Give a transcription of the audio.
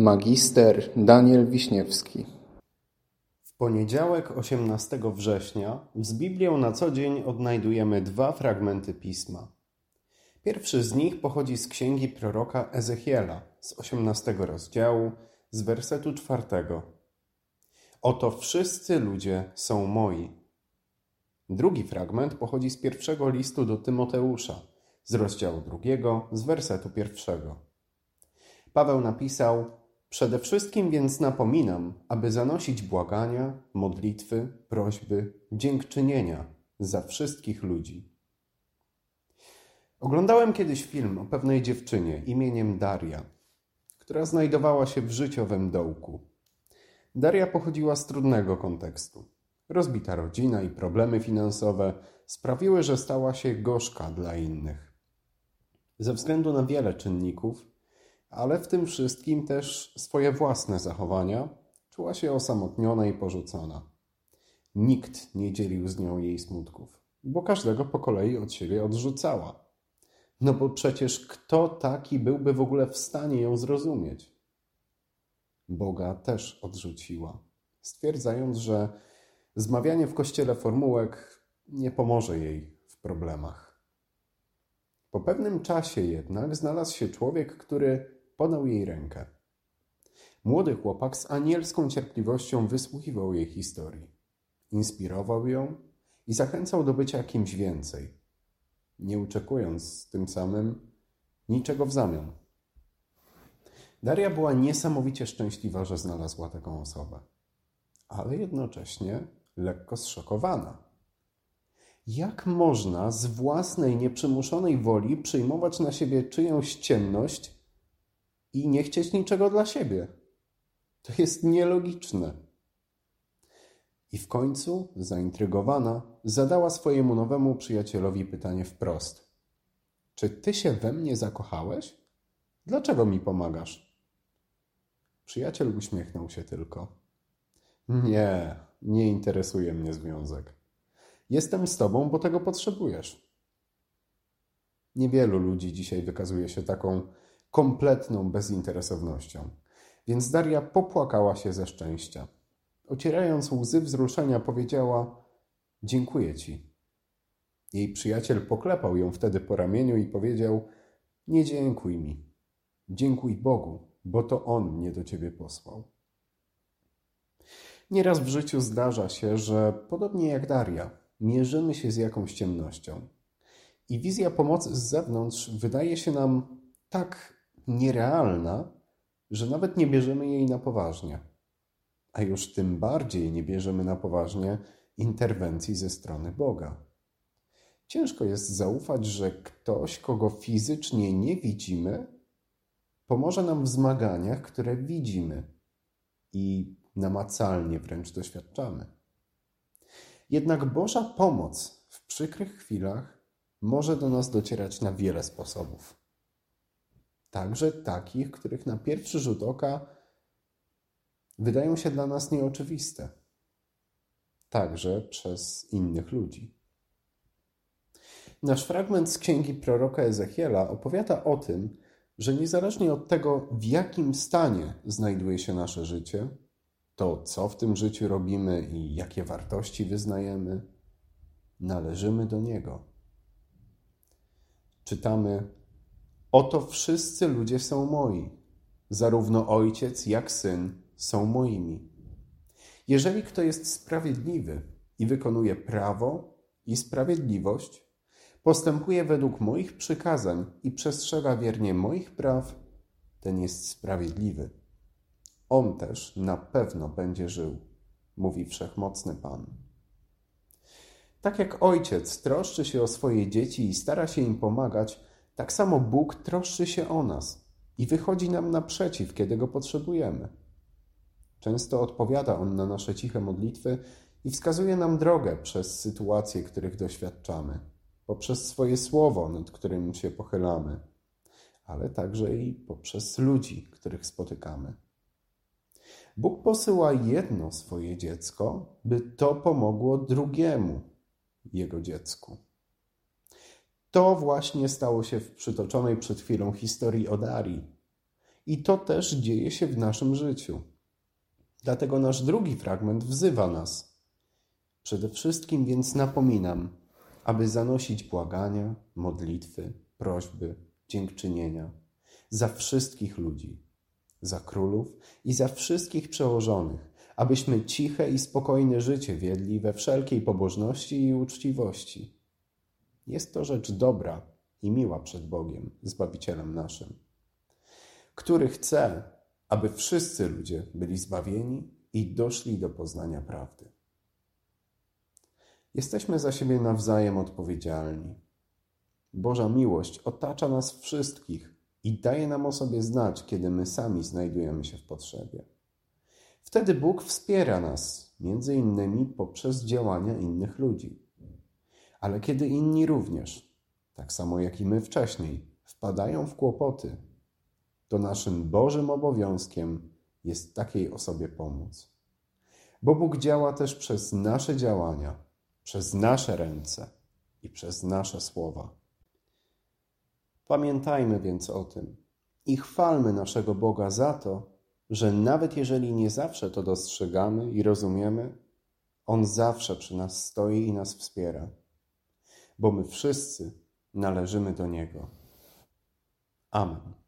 Magister Daniel Wiśniewski W poniedziałek 18 września z Biblią na co dzień odnajdujemy dwa fragmenty pisma. Pierwszy z nich pochodzi z księgi proroka Ezechiela z 18 rozdziału, z wersetu czwartego. Oto wszyscy ludzie są moi. Drugi fragment pochodzi z pierwszego listu do Tymoteusza, z rozdziału drugiego, z wersetu pierwszego. Paweł napisał: Przede wszystkim więc napominam, aby zanosić błagania, modlitwy, prośby, dziękczynienia za wszystkich ludzi. Oglądałem kiedyś film o pewnej dziewczynie imieniem Daria, która znajdowała się w życiowym dołku. Daria pochodziła z trudnego kontekstu. Rozbita rodzina i problemy finansowe sprawiły, że stała się gorzka dla innych. Ze względu na wiele czynników, ale w tym wszystkim też swoje własne zachowania, czuła się osamotniona i porzucona. Nikt nie dzielił z nią jej smutków, bo każdego po kolei od siebie odrzucała. No bo przecież kto taki byłby w ogóle w stanie ją zrozumieć? Boga też odrzuciła, stwierdzając, że zmawianie w kościele formułek nie pomoże jej w problemach. Po pewnym czasie jednak znalazł się człowiek, który podał jej rękę. Młody chłopak z anielską cierpliwością wysłuchiwał jej historii. Inspirował ją i zachęcał do bycia kimś więcej, nie oczekując tym samym niczego w zamian. Daria była niesamowicie szczęśliwa, że znalazła taką osobę, ale jednocześnie lekko zszokowana. Jak można z własnej nieprzymuszonej woli przyjmować na siebie czyjąś ciemność i nie chcieć niczego dla siebie. To jest nielogiczne. I w końcu, zaintrygowana, zadała swojemu nowemu przyjacielowi pytanie wprost: Czy ty się we mnie zakochałeś? Dlaczego mi pomagasz? Przyjaciel uśmiechnął się tylko. Nie, nie interesuje mnie związek. Jestem z tobą, bo tego potrzebujesz. Niewielu ludzi dzisiaj wykazuje się taką kompletną bezinteresownością. Więc Daria popłakała się ze szczęścia. Ocierając łzy wzruszenia, powiedziała: Dziękuję ci. Jej przyjaciel poklepał ją wtedy po ramieniu i powiedział: Nie dziękuj mi. Dziękuj Bogu, bo to On mnie do ciebie posłał. Nieraz w życiu zdarza się, że podobnie jak Daria, mierzymy się z jakąś ciemnością. I wizja pomocy z zewnątrz wydaje się nam tak nierealna, że nawet nie bierzemy jej na poważnie. A już tym bardziej nie bierzemy na poważnie interwencji ze strony Boga. Ciężko jest zaufać, że ktoś, kogo fizycznie nie widzimy, pomoże nam w zmaganiach, które widzimy i namacalnie wręcz doświadczamy. Jednak Boża pomoc w przykrych chwilach może do nas docierać na wiele sposobów. Także takich, których na pierwszy rzut oka wydają się dla nas nieoczywiste. Także przez innych ludzi. Nasz fragment z księgi proroka Ezechiela opowiada o tym, że niezależnie od tego, w jakim stanie znajduje się nasze życie, to co w tym życiu robimy i jakie wartości wyznajemy, należymy do Niego. Czytamy Oto wszyscy ludzie są moi, zarówno ojciec jak syn są moimi. Jeżeli kto jest sprawiedliwy i wykonuje prawo i sprawiedliwość, postępuje według moich przykazań i przestrzega wiernie moich praw, ten jest sprawiedliwy. On też na pewno będzie żył, mówi wszechmocny Pan. Tak jak ojciec troszczy się o swoje dzieci i stara się im pomagać, tak samo Bóg troszczy się o nas i wychodzi nam naprzeciw, kiedy go potrzebujemy. Często odpowiada On na nasze ciche modlitwy i wskazuje nam drogę przez sytuacje, których doświadczamy, poprzez swoje słowo, nad którym się pochylamy, ale także i poprzez ludzi, których spotykamy. Bóg posyła jedno swoje dziecko, by to pomogło drugiemu jego dziecku. To właśnie stało się w przytoczonej przed chwilą historii o Darii. I to też dzieje się w naszym życiu. Dlatego nasz drugi fragment wzywa nas. Przede wszystkim więc napominam, aby zanosić błagania, modlitwy, prośby, dziękczynienia za wszystkich ludzi, za królów i za wszystkich przełożonych, abyśmy ciche i spokojne życie wiedli we wszelkiej pobożności i uczciwości. Jest to rzecz dobra i miła przed Bogiem, Zbawicielem naszym, który chce, aby wszyscy ludzie byli zbawieni i doszli do poznania prawdy. Jesteśmy za siebie nawzajem odpowiedzialni. Boża miłość otacza nas wszystkich i daje nam o sobie znać, kiedy my sami znajdujemy się w potrzebie. Wtedy Bóg wspiera nas, między innymi poprzez działania innych ludzi. Ale kiedy inni również, tak samo jak i my wcześniej, wpadają w kłopoty, to naszym Bożym obowiązkiem jest takiej osobie pomóc. Bo Bóg działa też przez nasze działania, przez nasze ręce i przez nasze słowa. Pamiętajmy więc o tym i chwalmy naszego Boga za to, że nawet jeżeli nie zawsze to dostrzegamy i rozumiemy, On zawsze przy nas stoi i nas wspiera, bo my wszyscy należymy do Niego. Amen.